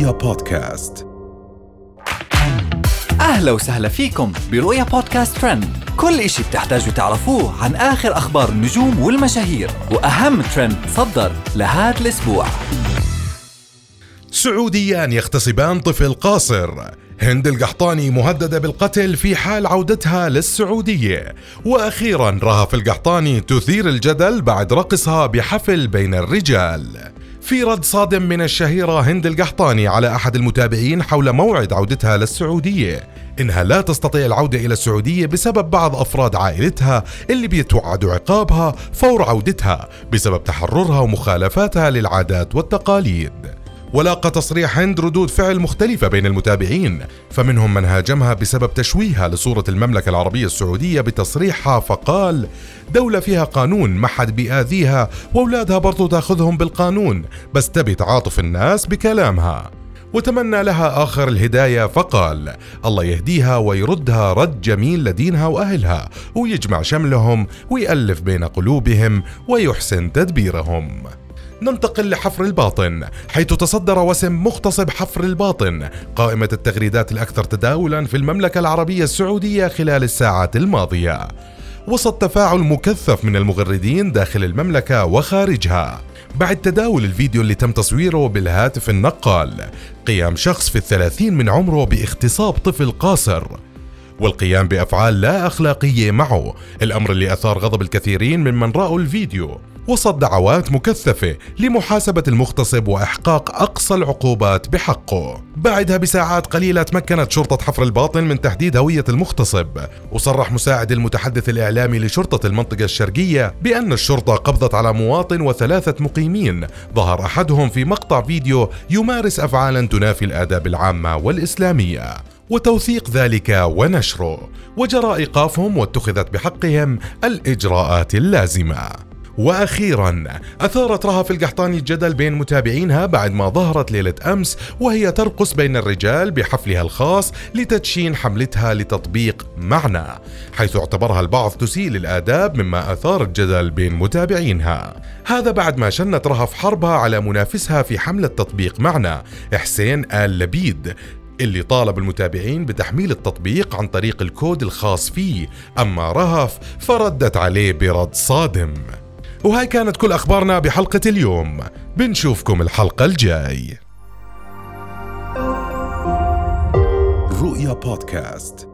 رؤيا بودكاست. أهلا وسهلا فيكم برؤيا بودكاست ترند. كل إشي بتحتاجوا تعرفوه عن آخر أخبار النجوم والمشاهير وأهم ترند صدر لهذا الأسبوع. سعوديان يغتصبان طفل قاصر. هند القحطاني مهددة بالقتل في حال عودتها للسعودية. وأخيرا رهف القحطاني تثير الجدل بعد رقصها بحفل بين الرجال. في رد صادم من الشهيرة هند القحطاني على أحد المتابعين حول موعد عودتها للسعودية. إنها لا تستطيع العودة إلى السعودية بسبب بعض أفراد عائلتها اللي بيتوعدوا عقابها فور عودتها بسبب تحررها ومخالفاتها للعادات والتقاليد. ولاقى تصريح هند ردود فعل مختلفة بين المتابعين فمنهم من هاجمها بسبب تشويهها لصورة المملكة العربية السعودية بتصريحها فقال دولة فيها قانون ما حد بيآذيها وأولادها برضو تأخذهم بالقانون بس تبي تعاطف الناس بكلامها. وتمنى لها آخر الهداية فقال الله يهديها ويردها رد جميل لدينها وأهلها ويجمع شملهم ويألف بين قلوبهم ويحسن تدبيرهم. ننتقل لحفر الباطن حيث تصدر وسم مغتصب حفر الباطن قائمة التغريدات الأكثر تداولا في المملكة العربية السعودية خلال الساعات الماضية. وسط تفاعل مكثف من المغردين داخل المملكة وخارجها. بعد تداول الفيديو اللي تم تصويره بالهاتف النقال قيام شخص في الثلاثين من عمره باغتصاب طفل قاصر. والقيام بأفعال لا أخلاقية معه، الأمر اللي أثار غضب الكثيرين ممن رأوا الفيديو، وسط دعوات مكثفة لمحاسبة المغتصب وإحقاق أقصى العقوبات بحقه. بعدها بساعات قليلة تمكنت شرطة حفر الباطن من تحديد هوية المغتصب. وصرح مساعد المتحدث الإعلامي لشرطة المنطقة الشرقية بأن الشرطة قبضت على مواطن وثلاثة مقيمين. ظهر أحدهم في مقطع فيديو يمارس أفعالا تنافي الآداب العامة والإسلامية. وتوثيق ذلك ونشره. وجرى ايقافهم واتخذت بحقهم الإجراءات اللازمة. وأخيرا أثارت رهف القحطاني الجدل بين متابعينها بعد ما ظهرت ليلة أمس وهي ترقص بين الرجال بحفلها الخاص لتدشين حملتها لتطبيق معنى حيث اعتبرها البعض تسيء للآداب مما أثار الجدل بين متابعينها. هذا بعد ما شنت رهف حربها على منافسها في حملة تطبيق معنى حسين آل لبيد اللي طالب المتابعين بتحميل التطبيق عن طريق الكود الخاص فيه. أما رهف فردت عليه برد صادم. وهاي كانت كل أخبارنا بحلقة اليوم. بنشوفكم الحلقة الجاي. رؤيا بودكاست.